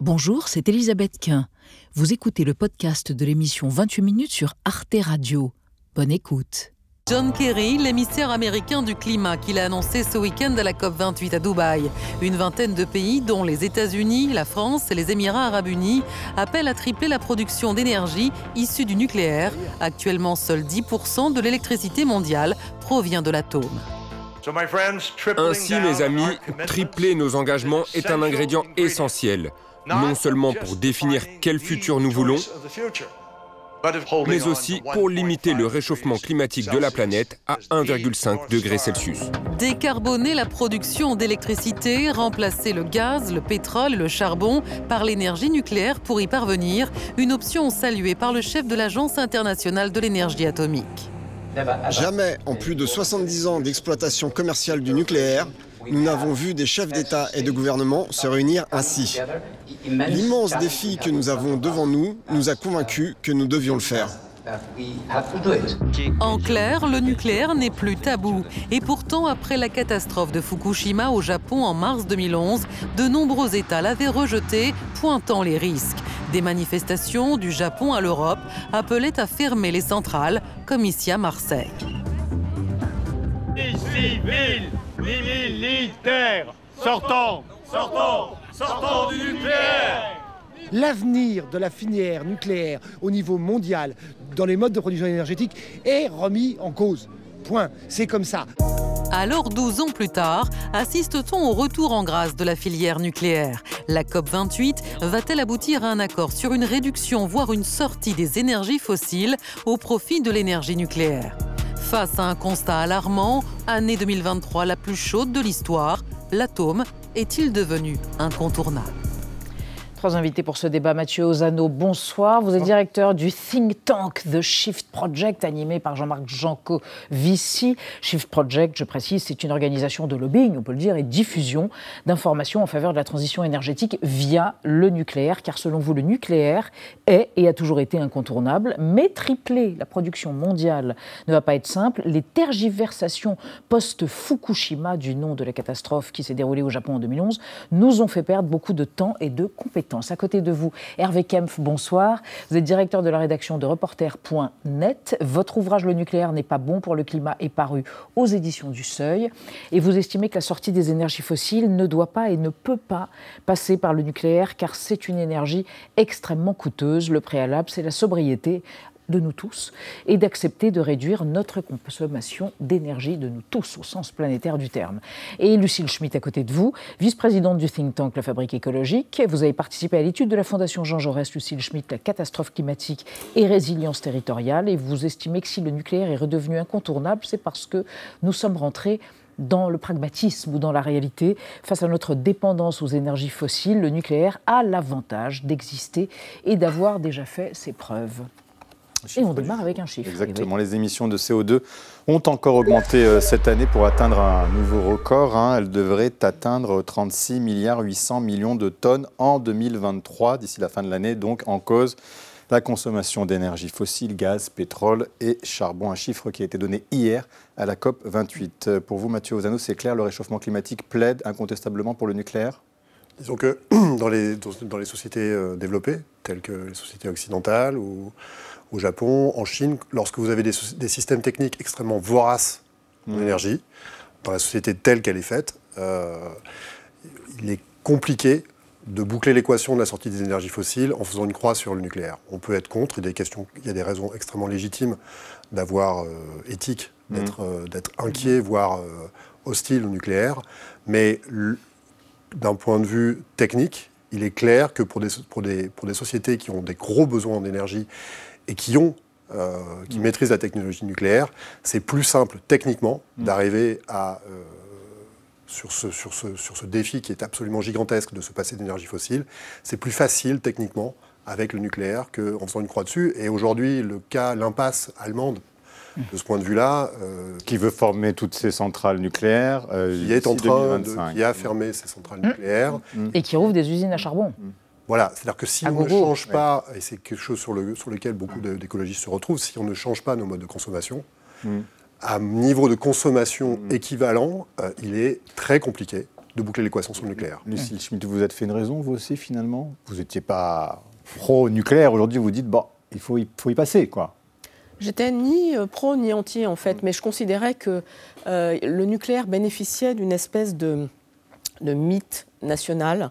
Bonjour, c'est Elisabeth Quint. Vous écoutez le podcast de l'émission 28 minutes sur Arte Radio. Bonne écoute. John Kerry, l'émissaire américain du climat, qu'il a annoncé ce week-end à la COP28 à Dubaï. Une vingtaine de pays, dont les États-Unis, la France et les Émirats arabes unis, appellent à tripler la production d'énergie issue du nucléaire. Actuellement, seul 10% de l'électricité mondiale provient de l'atome. Ainsi, mes amis, tripler nos engagements est un ingrédient essentiel, non seulement pour définir quel futur nous voulons, mais aussi pour limiter le réchauffement climatique de la planète à 1,5 degré Celsius. Décarboner la production d'électricité, remplacer le gaz, le pétrole et le charbon par l'énergie nucléaire pour y parvenir, une option saluée par le chef de l'Agence internationale de l'énergie atomique. Jamais en plus de 70 ans d'exploitation commerciale du nucléaire, nous n'avons vu des chefs d'État et de gouvernement se réunir ainsi. L'immense défi que nous avons devant nous nous a convaincus que nous devions le faire. En clair, le nucléaire n'est plus tabou. Et pourtant, après la catastrophe de Fukushima au Japon en mars 2011, de nombreux États l'avaient rejeté, pointant les risques. Des manifestations du Japon à l'Europe appelaient à fermer les centrales, comme ici à Marseille. civils, ni militaires, sortons, sortons, sortons du nucléaire L'avenir de la filière nucléaire au niveau mondial, dans les modes de production énergétique, est remis en cause. Point. C'est comme ça. Alors, 12 ans plus tard, assiste-t-on au retour en grâce de la filière nucléaire? La COP28 va-t-elle aboutir à un accord sur une réduction, voire une sortie des énergies fossiles au profit de l'énergie nucléaire? Face à un constat alarmant, année 2023 la plus chaude de l'histoire, l'atome est-il devenu incontournable? Trois invités pour ce débat. Mathieu Ozano, bonsoir. Vous êtes directeur du think tank The Shift Project, animé par Jean-Marc Jancovici. Shift Project, je précise, c'est une organisation de lobbying, on peut le dire, et diffusion d'informations en faveur de la transition énergétique via le nucléaire, car selon vous, le nucléaire est et a toujours été incontournable, mais tripler la production mondiale ne va pas être simple. Les tergiversations post-Fukushima, du nom de la catastrophe qui s'est déroulée au Japon en 2011, nous ont fait perdre beaucoup de temps et de compétences. À côté de vous, Hervé Kempf, bonsoir. Vous êtes directeur de la rédaction de Reporter.net. Votre ouvrage Le nucléaire n'est pas bon pour le climat est paru aux éditions du Seuil. Et vous estimez que la sortie des énergies fossiles ne doit pas et ne peut pas passer par le nucléaire car c'est une énergie extrêmement coûteuse. Le préalable, c'est la sobriété de nous tous et d'accepter de réduire notre consommation d'énergie de nous tous au sens planétaire du terme. Et Lucille Schmitt à côté de vous, vice-présidente du think tank La Fabrique écologique, vous avez participé à l'étude de la Fondation Jean Jaurès, Lucille Schmitt, la catastrophe climatique et résilience territoriale et vous estimez que si le nucléaire est redevenu incontournable, c'est parce que nous sommes rentrés dans le pragmatisme ou dans la réalité, face à notre dépendance aux énergies fossiles, le nucléaire a l'avantage d'exister et d'avoir déjà fait ses preuves. Et on démarre avec un chiffre. Exactement. Les émissions de CO2 ont encore augmenté euh, cette année pour atteindre un nouveau record. Hein. Elles devraient atteindre 36 milliards 800 millions de tonnes en 2023, d'ici la fin de l'année, donc en cause la consommation d'énergie fossile, gaz, pétrole et charbon. Un chiffre qui a été donné hier à la COP 28. Euh, pour vous, Mathieu Ozano, c'est clair, le réchauffement climatique plaide incontestablement pour le nucléaire? Disons que dans les, dans les sociétés euh, développées, telles que les sociétés occidentales ou au Japon, en Chine, lorsque vous avez des, systèmes techniques extrêmement voraces en mmh. énergie, dans la société telle qu'elle est faite, euh, il est compliqué de boucler l'équation de la sortie des énergies fossiles en faisant une croix sur le nucléaire. On peut être contre, il y a des, questions, il y a des raisons extrêmement légitimes d'avoir euh, éthique, mmh. euh, d'être inquiet, voire hostile au nucléaire, mais d'un point de vue technique, il est clair que pour des, pour, des, pour des sociétés qui ont des gros besoins en énergie et qui ont euh, qui maîtrisent la technologie nucléaire, c'est plus simple techniquement mm. d'arriver à euh, sur ce, sur, ce, sur ce défi qui est absolument gigantesque de se passer d'énergie fossile, c'est plus facile techniquement avec le nucléaire qu'en faisant une croix dessus. Et aujourd'hui, le cas, l'impasse allemande, de ce point de vue-là. Euh, qui veut former toutes ces centrales nucléaires Qui est en train de, qui a fermé ces centrales nucléaires. Et qui rouvre des usines à charbon. Voilà, c'est-à-dire que si on ne change pas, et c'est quelque chose sur, le, sur lequel beaucoup d'écologistes se retrouvent, si on ne change pas nos modes de consommation, mm. à niveau de consommation mm. équivalent, euh, il est très compliqué de boucler l'équation sur le nucléaire. Lucille Schmitt, vous êtes fait une raison, vous aussi, finalement? Vous n'étiez pas pro-nucléaire. Aujourd'hui, vous dites, bon, il faut y, faut y passer, quoi. J'étais ni euh, pro ni anti, en fait, mais je considérais que euh, le nucléaire bénéficiait d'une espèce de, de mythe national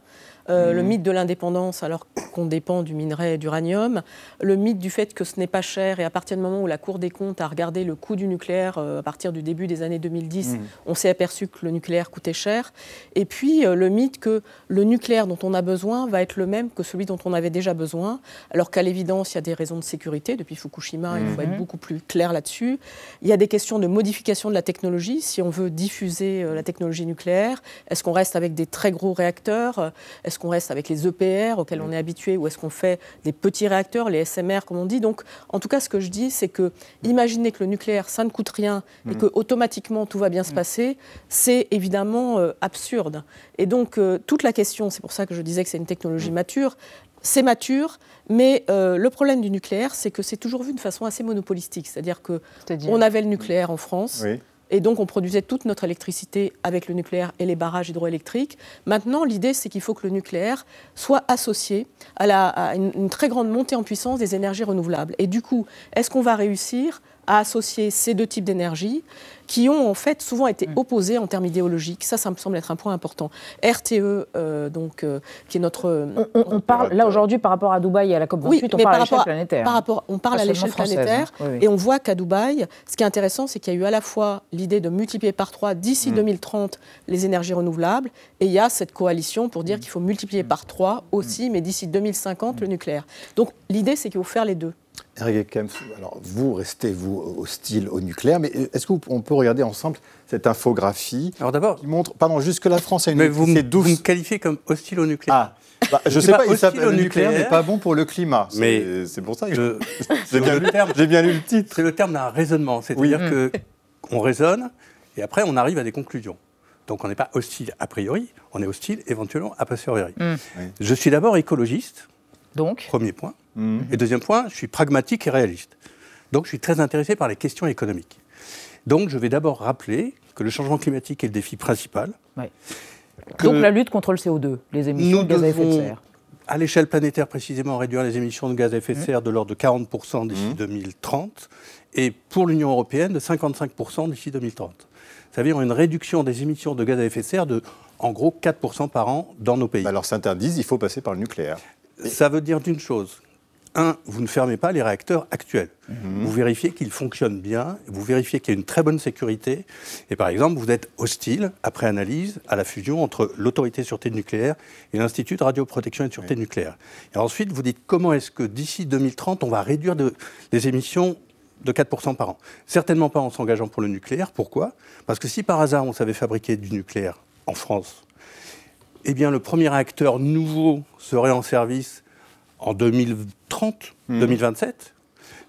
euh, le mhm. mythe de l'indépendance alors qu'on dépend du minerai d'uranium, le mythe du fait que ce n'est pas cher et à partir du moment où la Cour des comptes a regardé le coût du nucléaire euh, à partir du début des années 2010, mhm. on s'est aperçu que le nucléaire coûtait cher. Et puis euh, le mythe que le nucléaire dont on a besoin va être le même que celui dont on avait déjà besoin, alors qu'à l'évidence, il y a des raisons de sécurité. Depuis Fukushima, il faut être mhm. beaucoup plus clair là-dessus. Il y a des questions de modification de la technologie. Si on veut diffuser la technologie nucléaire, est-ce qu'on reste avec des très gros réacteurs? Est-ce qu'on reste avec les EPR auxquels on est habitué ou est-ce qu'on fait des petits réacteurs, les SMR comme on dit Donc, en tout cas, ce que je dis, c'est que imaginer que le nucléaire, ça ne coûte rien et mm. que automatiquement tout va bien se mm. passer, c'est évidemment euh, absurde. Et donc, euh, toute la question, c'est pour ça que je disais que c'est une technologie mm. mature, c'est mature, mais euh, le problème du nucléaire, c'est que c'est toujours vu de façon assez monopolistique. C'est-à-dire qu'on avait le nucléaire en France. Oui. Et donc, on produisait toute notre électricité avec le nucléaire et les barrages hydroélectriques. Maintenant, l'idée, c'est qu'il faut que le nucléaire soit associé à, une, très grande montée en puissance des énergies renouvelables. Et du coup, est-ce qu'on va réussir à associer ces deux types d'énergie qui ont en fait souvent été mm. opposés en termes idéologiques. Ça, ça me semble être un point important. RTE, euh, donc, euh, qui est notre... On, parle, là aujourd'hui, par rapport à Dubaï et à la COP28, oui, on parle à l'échelle planétaire. Par rapport, on parle à l'échelle planétaire, hein. et on voit qu'à Dubaï, ce qui est intéressant, c'est qu'il y a eu à la fois l'idée de multiplier par trois d'ici 2030 mm. les énergies renouvelables, et il y a cette coalition pour dire mm. qu'il faut multiplier par trois aussi, mais d'ici 2050, le nucléaire. Donc l'idée, c'est qu'il faut faire les deux. Eric Kempf, alors vous restez vous hostile au nucléaire, mais est-ce qu'on peut regarder ensemble cette infographie alors d'abord, qui montre, pardon, jusque la France a une mais vous, me, vous me qualifiez comme hostile au nucléaire. Ah, bah, je ne sais pas, il le nucléaire n'est pas bon pour le climat. Mais c'est pour ça que j'ai bien, bien, lu le titre. C'est le terme d'un raisonnement, c'est-à-dire qu'on que on raisonne et après on arrive à des conclusions. Donc on n'est pas hostile a priori, on est hostile éventuellement a posteriori. Mm. Je suis d'abord écologiste. Donc Premier point. Mhm. Et deuxième point, je suis pragmatique et réaliste. Donc je suis très intéressé par les questions économiques. Donc je vais d'abord rappeler que le changement climatique est le défi principal. Donc la lutte contre le CO2, les émissions de gaz à effet de serre. À l'échelle planétaire, précisément, réduire les émissions de gaz à effet de serre de l'ordre de 40% d'ici 2030, mhm. et pour l'Union européenne, de 55% d'ici 2030. Ça veut dire une réduction des émissions de gaz à effet de serre de, en gros, 4% par an dans nos pays. Alors s'interdisent, il faut passer par le nucléaire. Ça veut dire d'une chose, un, vous ne fermez pas les réacteurs actuels. Mhm. Vous vérifiez qu'ils fonctionnent bien, vous vérifiez qu'il y a une très bonne sécurité. Et par exemple, vous êtes hostile, après analyse, à la fusion entre l'autorité de sûreté nucléaire et l'Institut de radioprotection et de sûreté nucléaire. Et ensuite, vous dites comment est-ce que d'ici 2030, on va réduire les émissions de 4% par an? Certainement pas en s'engageant pour le nucléaire. Pourquoi? Parce que si par hasard on savait fabriquer du nucléaire en France, eh bien le premier réacteur nouveau serait en service en 2030, 2027,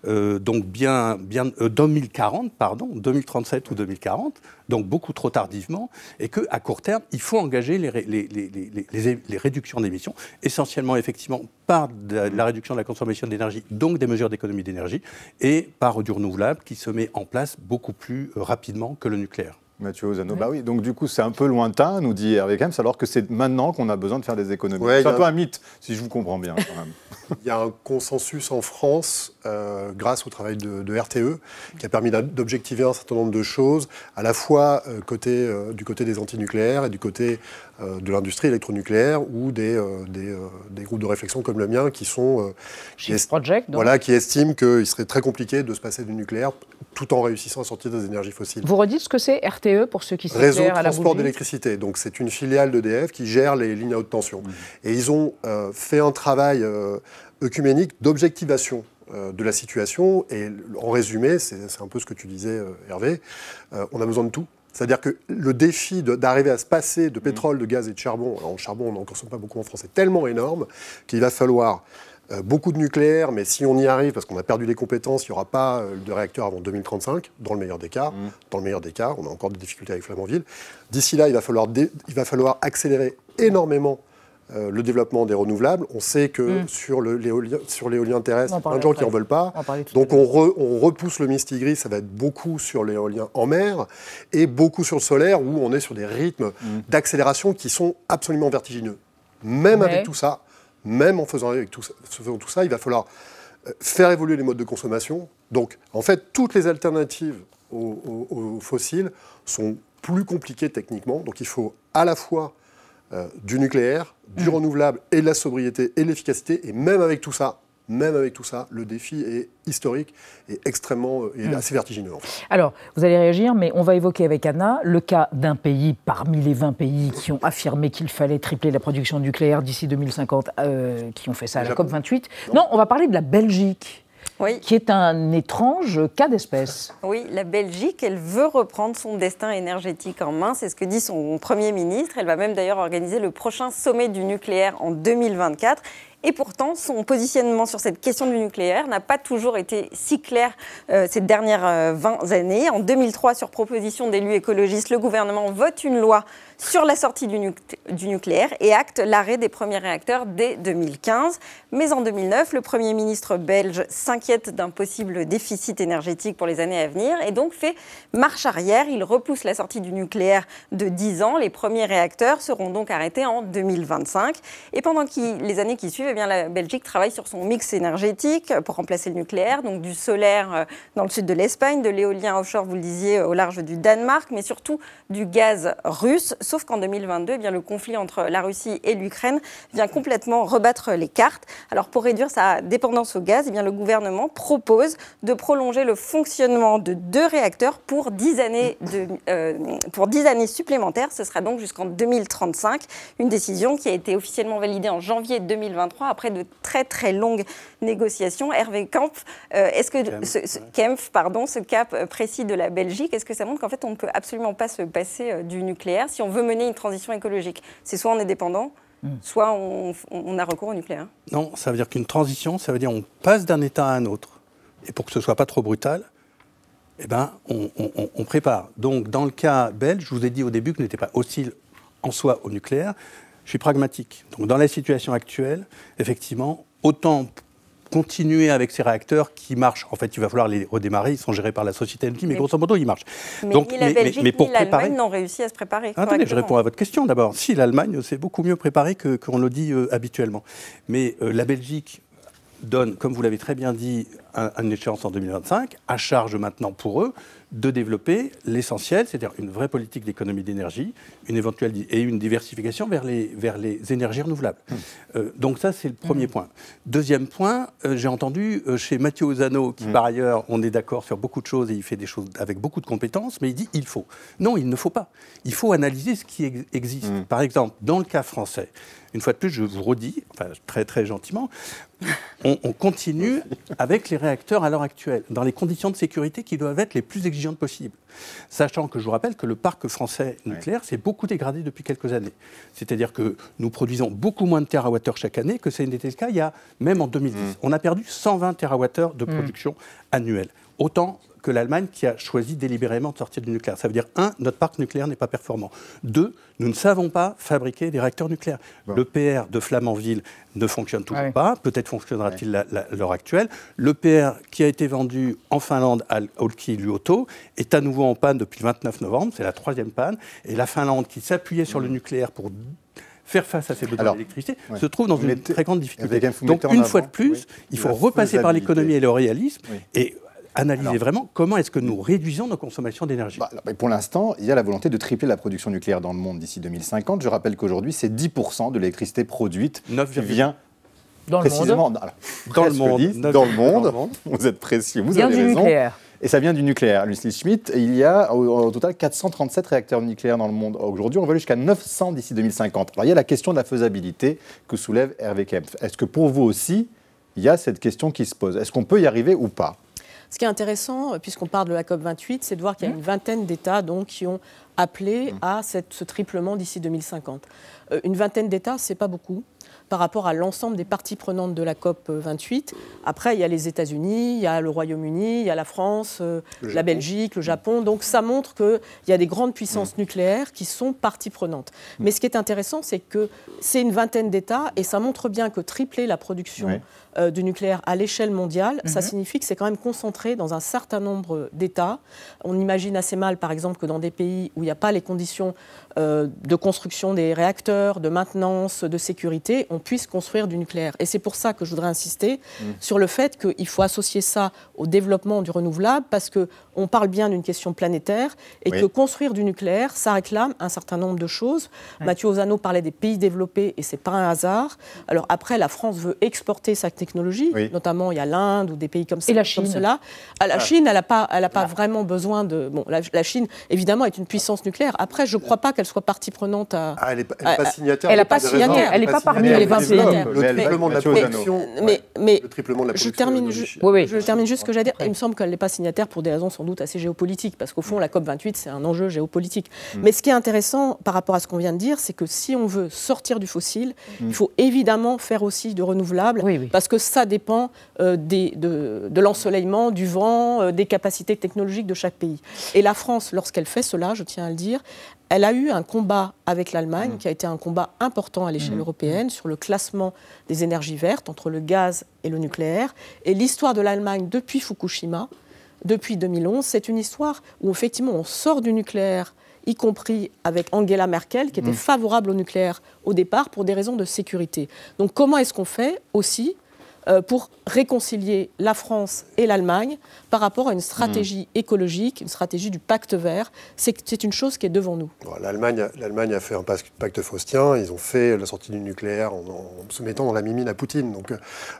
mhm. euh, donc bien, bien 2040, euh, pardon, 2037 ou 2040, donc beaucoup trop tardivement, et qu'à court terme, il faut engager les, les, les, les réductions d'émissions, essentiellement effectivement par la réduction de la consommation d'énergie, donc des mesures d'économie d'énergie, et par du renouvelable qui se met en place beaucoup plus rapidement que le nucléaire. Mathieu Ozano, bah oui, donc du coup c'est un peu lointain, nous dit Hervé Kems, alors que c'est maintenant qu'on a besoin de faire des économies. c'est un peu un mythe, si je vous comprends bien. Il y a un consensus en France, euh, grâce au travail de, RTE, qui a permis d'objectiver un certain nombre de choses, à la fois euh, côté, euh, du côté des antinucléaires et du côté de l'industrie électronucléaire, ou des, des, groupes de réflexion comme le mien qui sont... Qui, Project, voilà, qui estiment qu'il serait très compliqué de se passer du nucléaire tout en réussissant à sortir des énergies fossiles. Vous redites ce que c'est RTE pour ceux qui Réseau de transport d'électricité. Donc c'est une filiale d'EDF qui gère les lignes à haute tension. Mmh. Et ils ont fait un travail œcuménique d'objectivation de la situation. Et en résumé, c'est un peu ce que tu disais, Hervé, on a besoin de tout. C'est-à-dire que le défi d'arriver à se passer de mmh. pétrole, de gaz et de charbon, alors en charbon on n'en consomme pas beaucoup en France, est tellement énorme qu'il va falloir euh, beaucoup de nucléaire, mais si on y arrive, parce qu'on a perdu des compétences, il n'y aura pas euh, de réacteur avant 2035, dans le meilleur des cas. Mmh. Dans le meilleur des cas, on a encore des difficultés avec Flamanville. D'ici là, il va falloir, il va falloir accélérer énormément euh, le développement des renouvelables. On sait que Mm. sur l'éolien sur terrestre, il y a plein de gens qui n'en veulent pas. On Donc on, re- on repousse le mistigris, ça va être beaucoup sur l'éolien en mer et beaucoup sur le solaire où on est sur des rythmes d'accélération qui sont absolument vertigineux. Même avec tout ça, même en faisant, avec tout ça, faisant tout ça, il va falloir euh, faire évoluer les modes de consommation. Donc en fait, toutes les alternatives aux, aux- aux fossiles sont plus compliquées techniquement. Donc il faut à la fois euh, du nucléaire, du renouvelable et de la sobriété et de l'efficacité. Et même avec tout ça, même avec tout ça, le défi est historique et extrêmement euh, et assez vertigineux. en fait. Alors, vous allez réagir, mais on va évoquer avec Anna le cas d'un pays parmi les 20 pays qui ont affirmé qu'il fallait tripler la production nucléaire d'ici 2050, euh, qui ont fait ça à la Japon. COP28. Non, on va parler de la Belgique, Oui. qui est un étrange cas d'espèce. Oui, la Belgique, elle veut reprendre son destin énergétique en main. C'est ce que dit son Premier ministre. Elle va même d'ailleurs organiser le prochain sommet du nucléaire en 2024. Et pourtant, son positionnement sur cette question du nucléaire n'a pas toujours été si clair euh, ces dernières euh, 20 années. En 2003, sur proposition d'élus écologistes, le gouvernement vote une loi sur la sortie du, nuc- du nucléaire et acte l'arrêt des premiers réacteurs dès 2015. Mais en 2009, le Premier ministre belge s'inquiète d'un possible déficit énergétique pour les années à venir et donc fait marche arrière. Il repousse la sortie du nucléaire de 10 ans. Les premiers réacteurs seront donc arrêtés en 2025. Et pendant les années qui suivent, eh bien, la Belgique travaille sur son mix énergétique pour remplacer le nucléaire, donc du solaire euh, dans le sud de l'Espagne, de l'éolien offshore, vous le disiez, au large du Danemark, mais surtout du gaz russe. Sauf qu'en 2022, eh bien, le conflit entre la Russie et l'Ukraine vient complètement rebattre les cartes. Alors pour réduire sa dépendance au gaz, eh bien, le gouvernement propose de prolonger le fonctionnement de deux réacteurs pour 10 années, de, euh, pour 10 années supplémentaires. Ce sera donc jusqu'en 2035. Une décision qui a été officiellement validée en janvier 2023 après de très très longues négociations. Hervé Kempf, euh, est-ce que Kempf, ce, ce- Kempf, pardon, ce cap précis de la Belgique, est-ce que ça montre qu'en fait on ne peut absolument pas se passer euh, du nucléaire? Si on veut mener une transition écologique C'est soit on est dépendant, soit on, on a recours au nucléaire. Non, ça veut dire qu'une transition, ça veut dire on passe d'un état à un autre. Et pour que ce soit pas trop brutal, eh ben, on, on- on- on prépare. Donc, dans le cas belge, je vous ai dit au début que n'était pas hostile en soi au nucléaire. Je suis pragmatique. Donc, dans la situation actuelle, effectivement, autant continuer avec ces réacteurs qui marchent. En fait, il va falloir les redémarrer. Ils sont gérés par la société Engie, mais Mais- grosso modo, ils marchent. Mais Donc, ni la mais- mais- Belgique mais pour ni l'Allemagne préparer- n'ont réussi à se préparer. Attendez, je réponds à votre question d'abord. Si l'Allemagne, c'est beaucoup mieux préparé que qu'on le dit euh, habituellement. Mais euh, la Belgique donne, comme vous l'avez très bien dit, un- une échéance en 2025, à charge maintenant pour eux de développer l'essentiel, c'est-à-dire une vraie politique d'économie d'énergie, une éventuelle et une diversification vers les, vers les énergies renouvelables. Euh, donc ça, c'est le premier point. Deuxième point, euh, j'ai entendu euh, chez Mathieu Ozano, qui par ailleurs, on est d'accord sur beaucoup de choses et il fait des choses avec beaucoup de compétences, mais il dit il faut. Non, il ne faut pas. Il faut analyser ce qui ex- existe. Par exemple, dans le cas français, une fois de plus, je vous redis, enfin, très très gentiment, on, on continue avec les réacteurs à l'heure actuelle, dans les conditions de sécurité qui doivent être les plus exigeantes possibles. Sachant que je vous rappelle que le parc français nucléaire s'est beaucoup dégradé depuis quelques années. C'est-à-dire que nous produisons beaucoup moins de TWh chaque année que ce n'était le cas il y a même en 2010. On a perdu 120 TWh de production annuelle. Autant que l'Allemagne qui a choisi délibérément de sortir du nucléaire. Ça veut dire, un, notre parc nucléaire n'est pas performant. Deux, nous ne savons pas fabriquer des réacteurs nucléaires. Le PR de Flamanville ne fonctionne toujours Ah oui. pas. Peut-être fonctionnera-t-il à l'heure actuelle. Le PR qui a été vendu en Finlande à Olkiluoto est à nouveau en panne depuis le 29 novembre. C'est la troisième panne. Et la Finlande, qui s'appuyait sur le nucléaire pour faire face à ses besoins d'électricité, ouais. se trouve dans Vous une mettez- très grande difficulté. Donc, une avant, fois de plus, oui, il faut repasser par l'économie et le réalisme Oui. et analyser Alors- vraiment comment est-ce que nous réduisons nos consommations d'énergie. Bah, mais pour l'instant, il y a la volonté de tripler la production nucléaire dans le monde d'ici 2050. Je rappelle qu'aujourd'hui, c'est 10% de l'électricité produite qui 9,8. vient Dans le précisément monde, alors, Dans le monde. 10, Neuf- dans le monde. dans le monde. Vous êtes précis, vous vient avez du raison. nucléaire. Et ça vient du nucléaire. Lucie Schmitt, il y a au, au total 437 réacteurs nucléaires dans le monde. Aujourd'hui, on va aller jusqu'à 900 d'ici 2050. Alors, il y a la question de la faisabilité que soulève Hervé Kempf. Est-ce que pour vous aussi, il y a cette question qui se pose? Est-ce qu'on peut y arriver ou pas? Ce qui est intéressant, euh, puisqu'on parle de la COP28, c'est de voir qu'il y a une vingtaine d'États donc, qui ont appelé à cette- ce triplement d'ici 2050. Euh, une vingtaine d'États, ce n'est pas beaucoup. Par rapport à l'ensemble des parties prenantes de la COP 28. Après, il y a les États-Unis, il y a le Royaume-Uni, il y a la France, euh, la Belgique, le Japon. Donc ça montre qu'il y a des grandes puissances mm. nucléaires qui sont parties prenantes. Mm. Mais ce qui est intéressant, c'est que c'est une vingtaine d'États et ça montre bien que tripler la production euh, du nucléaire à l'échelle mondiale, ça mhm. signifie que c'est quand même concentré dans un certain nombre d'États. On imagine assez mal, par exemple, que dans des pays où il n'y a pas les conditions euh, de construction des réacteurs, de maintenance, de sécurité, on puisse construire du nucléaire. Et c'est pour ça que je voudrais insister mhm. sur le fait qu'il faut associer ça au développement du renouvelable, parce qu'on parle bien d'une question planétaire, et que construire du nucléaire, ça réclame un certain nombre de choses. Mathieu Ozano parlait des pays développés, et c'est pas un hasard. Alors après, la France veut exporter sa technologie, notamment il y a l'Inde ou des pays comme, ça, Et la Chine. comme cela. Ah, la ah. Chine, elle n'a pas, elle a pas ah. vraiment besoin de... Bon, la, Chine, évidemment, est une puissance nucléaire. Après, je ne crois pas qu'elle soit partie prenante à... elle n'est pas signataire. Elle n'est pas signataire. Elle n'est pas parmi les 20 signataires. Le triplement de la production. Mais, Je termine, je termine juste ce que j'ai à dire. Il me semble qu'elle n'est pas signataire pour des raisons sans doute assez géopolitiques, parce qu'au fond, la COP28, c'est un enjeu géopolitique. Mm. Mais ce qui est intéressant par rapport à ce qu'on vient de dire, c'est que si on veut sortir du fossile, mm. il faut évidemment faire aussi de renouvelables, parce que ça dépend euh, des, de, de l'ensoleillement, du vent, euh, des capacités technologiques de chaque pays. Et la France, lorsqu'elle fait cela, je tiens à le dire, elle a eu un combat avec l'Allemagne, mmh. qui a été un combat important à l'échelle mmh. européenne, sur le classement des énergies vertes entre le gaz et le nucléaire. Et l'histoire de l'Allemagne depuis Fukushima, depuis 2011, c'est une histoire où effectivement on sort du nucléaire y compris avec Angela Merkel, qui était mmh. favorable au nucléaire au départ pour des raisons de sécurité. Donc comment est-ce qu'on fait aussi pour réconcilier la France et l'Allemagne par rapport à une stratégie mmh. écologique, une stratégie du pacte vert. C'est une chose qui est devant nous. L'Allemagne a fait un pacte faustien, ils ont fait la sortie du nucléaire en, se mettant dans la mimine à Poutine. Donc euh,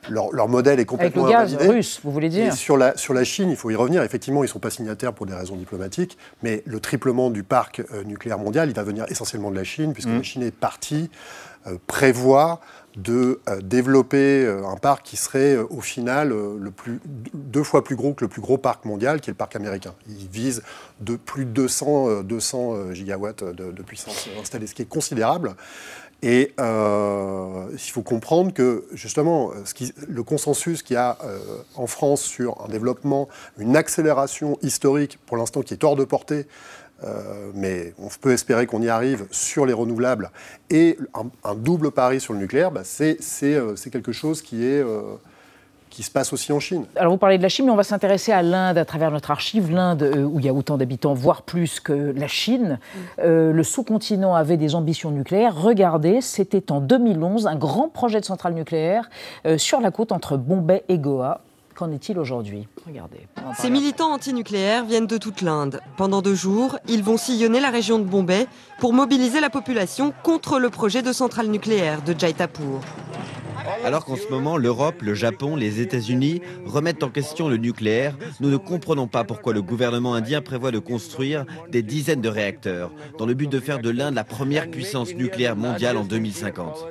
leur, modèle est complètement Avec le gaz russe, vous voulez dire sur la, sur la Chine, il faut y revenir. Effectivement, ils ne sont pas signataires pour des raisons diplomatiques, mais le triplement du parc euh, nucléaire mondial, il va venir essentiellement de la Chine, puisque mmh. la Chine est partie prévoit de euh, développer euh, un parc qui serait euh, au final deux fois plus gros que le plus gros parc mondial, qui est le parc américain. Il vise de plus de 200, 200 gigawatts de, puissance installée, ce qui est considérable. Et il faut comprendre que justement, le consensus qu'il y a en France sur un développement, une accélération historique, pour l'instant qui est hors de portée, euh, mais on peut espérer qu'on y arrive sur les renouvelables. Et un, double pari sur le nucléaire, bah, euh, c'est quelque chose qui est... Euh, qui se passe aussi en Chine. Alors vous parlez de la Chine, mais on va s'intéresser à l'Inde à travers notre archive. L'Inde, où il y a autant d'habitants, voire plus que la Chine. le sous-continent avait des ambitions nucléaires. Regardez, c'était en 2011 un grand projet de centrale nucléaire sur la côte entre Bombay et Goa. Qu'en est-il aujourd'hui? Regardez. Ces militants antinucléaires viennent de toute l'Inde. Pendant deux jours, ils vont sillonner la région de Bombay pour mobiliser la population contre le projet de centrale nucléaire de Jaitapur. Alors qu'en ce moment, l'Europe, le Japon, les États-Unis remettent en question le nucléaire, nous ne comprenons pas pourquoi le gouvernement indien prévoit de construire des dizaines de réacteurs, dans le but de faire de l'Inde la première puissance nucléaire mondiale en 2050.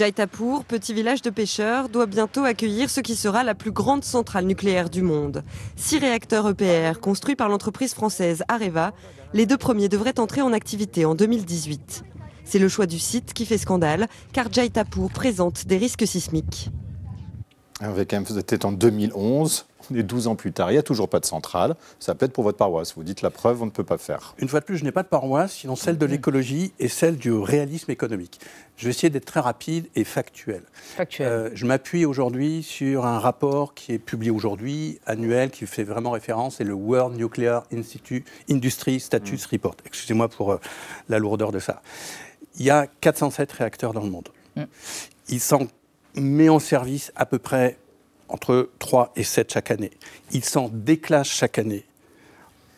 Jaitapur, petit village de pêcheurs, doit bientôt accueillir ce qui sera la plus grande centrale nucléaire du monde. Six réacteurs EPR construits par l'entreprise française Areva, les deux premiers devraient entrer en activité en 2018. C'est le choix du site qui fait scandale, car Jaitapur présente des risques sismiques. En 2011, on est 12 ans plus tard, il n'y a toujours pas de centrale. Ça peut être pour votre paroisse. Vous dites la preuve, on ne peut pas faire. Une fois de plus, je n'ai pas de paroisse, sinon celle de l'écologie et celle du réalisme économique. Je vais essayer d'être très rapide et factuel. Factuel. Euh, je m'appuie aujourd'hui sur un rapport qui est publié aujourd'hui, annuel, qui fait vraiment référence, c'est le World Nuclear Institute Industry Status mm. Report. Excusez-moi pour euh, la lourdeur de ça. Il y a 407 réacteurs dans le monde. Mm. Ils sont met en service à peu près entre 3 et 7 chaque année. Il s'en déclasse chaque année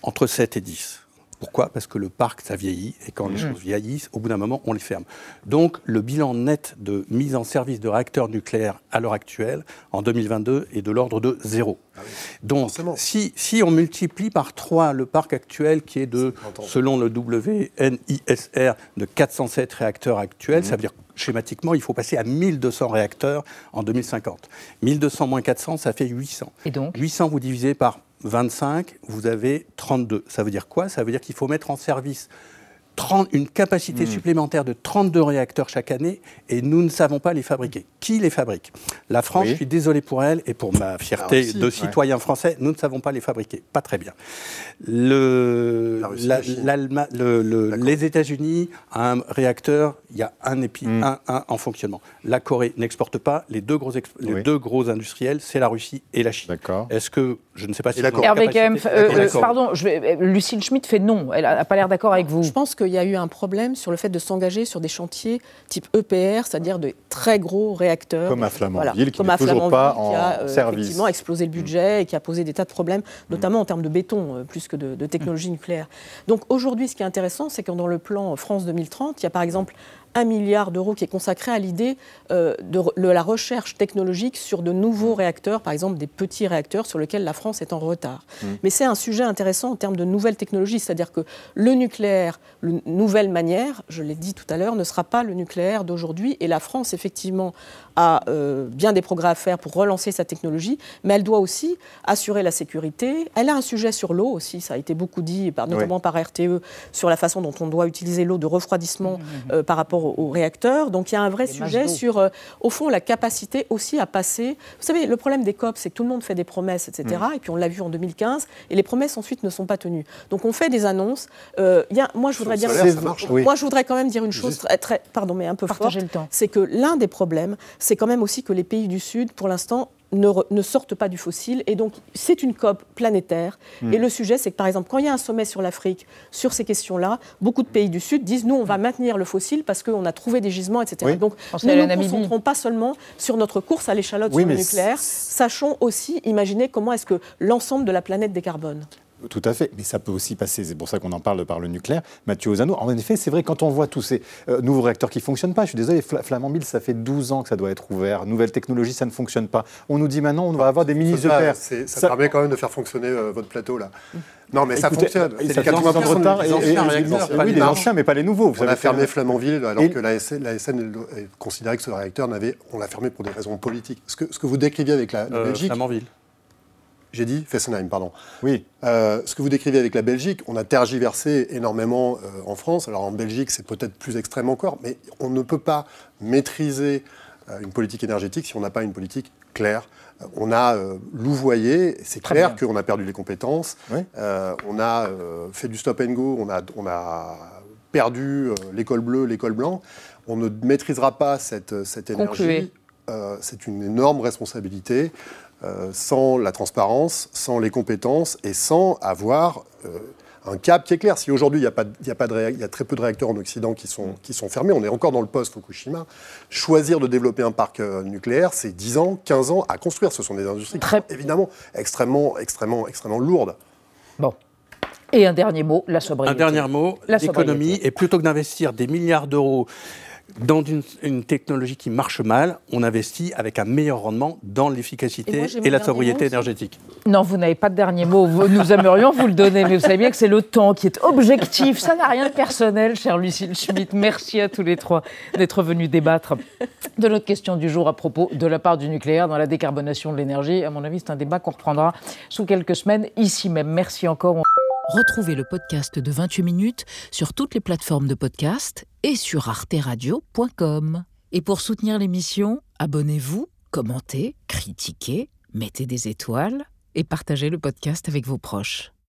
entre 7 et 10. Pourquoi? Parce que le parc, ça vieillit, et quand les mmh. choses vieillissent, au bout d'un moment, on les ferme. Donc, le bilan net de mise en service de réacteurs nucléaires à l'heure actuelle, en 2022, est de l'ordre de zéro. Ah Donc, si, si, on multiplie par 3 le parc actuel, qui est de, selon le WNISR, de 407 réacteurs actuels, mmh. ça veut dire schématiquement, il faut passer à 1200 réacteurs en 2050. 1200 moins 400, ça fait 800. Et donc 800, vous divisez par 25, vous avez 32. Ça veut dire quoi? Ça veut dire qu'il faut mettre en service une capacité hmm. supplémentaire de 32 réacteurs chaque année et nous ne savons pas les fabriquer. Qui les fabrique? La France, je suis désolé pour elle et pour ma fierté ah, de citoyen français, nous ne savons pas les fabriquer. Pas très bien. Le, les États-Unis, un réacteur, il y a un, épi, hmm. un, un, en fonctionnement. La Corée n'exporte pas. Les deux gros, les deux gros industriels, c'est la Russie et la Chine. D'accord. Est-ce que, je ne sais pas si... Hervé euh, euh, pardon, je vais, Lucille Schmitt fait non. Elle n'a pas l'air d'accord avec vous. Je pense qu'il y a eu un problème sur le fait de s'engager sur des chantiers type EPR, c'est-à-dire de très gros réacteurs. Comme à Flamanville, qui n'est toujours pas en a, euh, service. effectivement explosé le budget et qui a posé des tas de problèmes, notamment en termes de béton, euh, plus que de, de technologie nucléaire. Donc aujourd'hui, ce qui est intéressant, c'est que dans le plan France 2030, il y a par exemple un milliard d'euros qui est consacré à l'idée euh, de, la recherche technologique sur de nouveaux réacteurs, par exemple des petits réacteurs sur lesquels la France est en retard. Mmh. Mais c'est un sujet intéressant en termes de nouvelles technologies, c'est-à-dire que le nucléaire, nouvelle manière, je l'ai dit tout à l'heure, ne sera pas le nucléaire d'aujourd'hui. Et la France, effectivement, a euh, bien des progrès à faire pour relancer sa technologie, mais elle doit aussi assurer la sécurité. Elle a un sujet sur l'eau aussi, ça a été beaucoup dit, notamment par RTE, sur la façon dont on doit utiliser l'eau de refroidissement mmh, mmh, mmh. Euh, par rapport aux, réacteurs. Donc il y a un vrai sujet sur, euh, au fond, la capacité aussi à passer. Vous savez, le problème des COP, c'est que tout le monde fait des promesses, etc. Et puis on l'a vu en 2015, et les promesses ensuite ne sont pas tenues. Donc on fait des annonces. Y a, moi, je voudrais dire, moi, je voudrais quand même dire une chose très, très pardon, mais un peu forte. C'est que l'un des problèmes, c'est quand même aussi que les pays du Sud, pour l'instant, ne, sortent pas du fossile. Et donc, c'est une COP planétaire. Hmm. Et le sujet, c'est que, par exemple, quand il y a un sommet sur l'Afrique, sur ces questions-là, beaucoup de pays du Sud disent, nous, on va maintenir le fossile parce qu'on a trouvé des gisements, etc. Donc, nous ne nous concentrons pas seulement sur notre course à l'échalote sur le nucléaire. Sachons aussi imaginer comment est-ce que l'ensemble de la planète décarbone. Tout à fait, mais ça peut aussi passer, c'est pour ça qu'on en parle par le nucléaire. Mathieu Ozano, en effet, c'est vrai, quand on voit tous ces euh, nouveaux réacteurs qui ne fonctionnent pas, je suis désolé, Flamanville, ça fait 12 ans que ça doit être ouvert, nouvelle technologie, ça ne fonctionne pas. On nous dit maintenant, on va avoir des mini-EPR. Ça, ça, permet quand même de faire fonctionner euh, votre plateau, là. Non, mais ça fonctionne. C'est les 80% de retard. Les anciens réacteurs. Oui, les anciens, mais pas les nouveaux. on a fermé Flamanville alors que la SN, considérait que ce réacteur n'avait. On l'a fermé pour des raisons politiques. Ce que, ce que vous décriviez avec la, euh, Belgique. Flamanville. J'ai dit Fessenheim, pardon. Oui. Euh, ce que vous décrivez avec la Belgique, on a tergiversé énormément euh, en France. Alors en Belgique, c'est peut-être plus extrême encore, mais on ne peut pas maîtriser euh, une politique énergétique si on n'a pas une politique claire. on a louvoyé, c'est clair qu'on a perdu les compétences. on a fait du stop and go, on a, on a perdu l'école bleue, l'école blanc. On ne maîtrisera pas cette, cette énergie. c'est une énorme responsabilité. Euh, sans la transparence, sans les compétences et sans avoir euh, un cap qui est clair. Si aujourd'hui il y, a pas, y, a pas de y a très peu de réacteurs en Occident qui sont, qui sont fermés, on est encore dans le post-Fukushima, choisir de développer un parc euh, nucléaire, c'est 10 ans, 15 ans à construire. Ce sont des industries évidemment extrêmement, extrêmement, extrêmement lourdes. Bon. Et un dernier mot, la sobriété. Un dernier mot, l'économie. Et plutôt que d'investir des milliards d'euros dans une, technologie qui marche mal, on investit avec un meilleur rendement dans l'efficacité et, la sobriété énergétique. Non, vous n'avez pas de dernier mot. Nous aimerions vous le donner, mais vous savez bien que c'est le temps qui est objectif. Ça n'a rien de personnel, cher Lucille Schmitt. Merci à tous les trois d'être venus débattre de notre question du jour à propos de la part du nucléaire dans la décarbonation de l'énergie. À mon avis, c'est un débat qu'on reprendra sous quelques semaines ici même. Merci encore. Retrouvez le podcast de 28 minutes sur toutes les plateformes de podcast et sur arteradio.com. Et pour soutenir l'émission, abonnez-vous, commentez, critiquez, mettez des étoiles et partagez le podcast avec vos proches.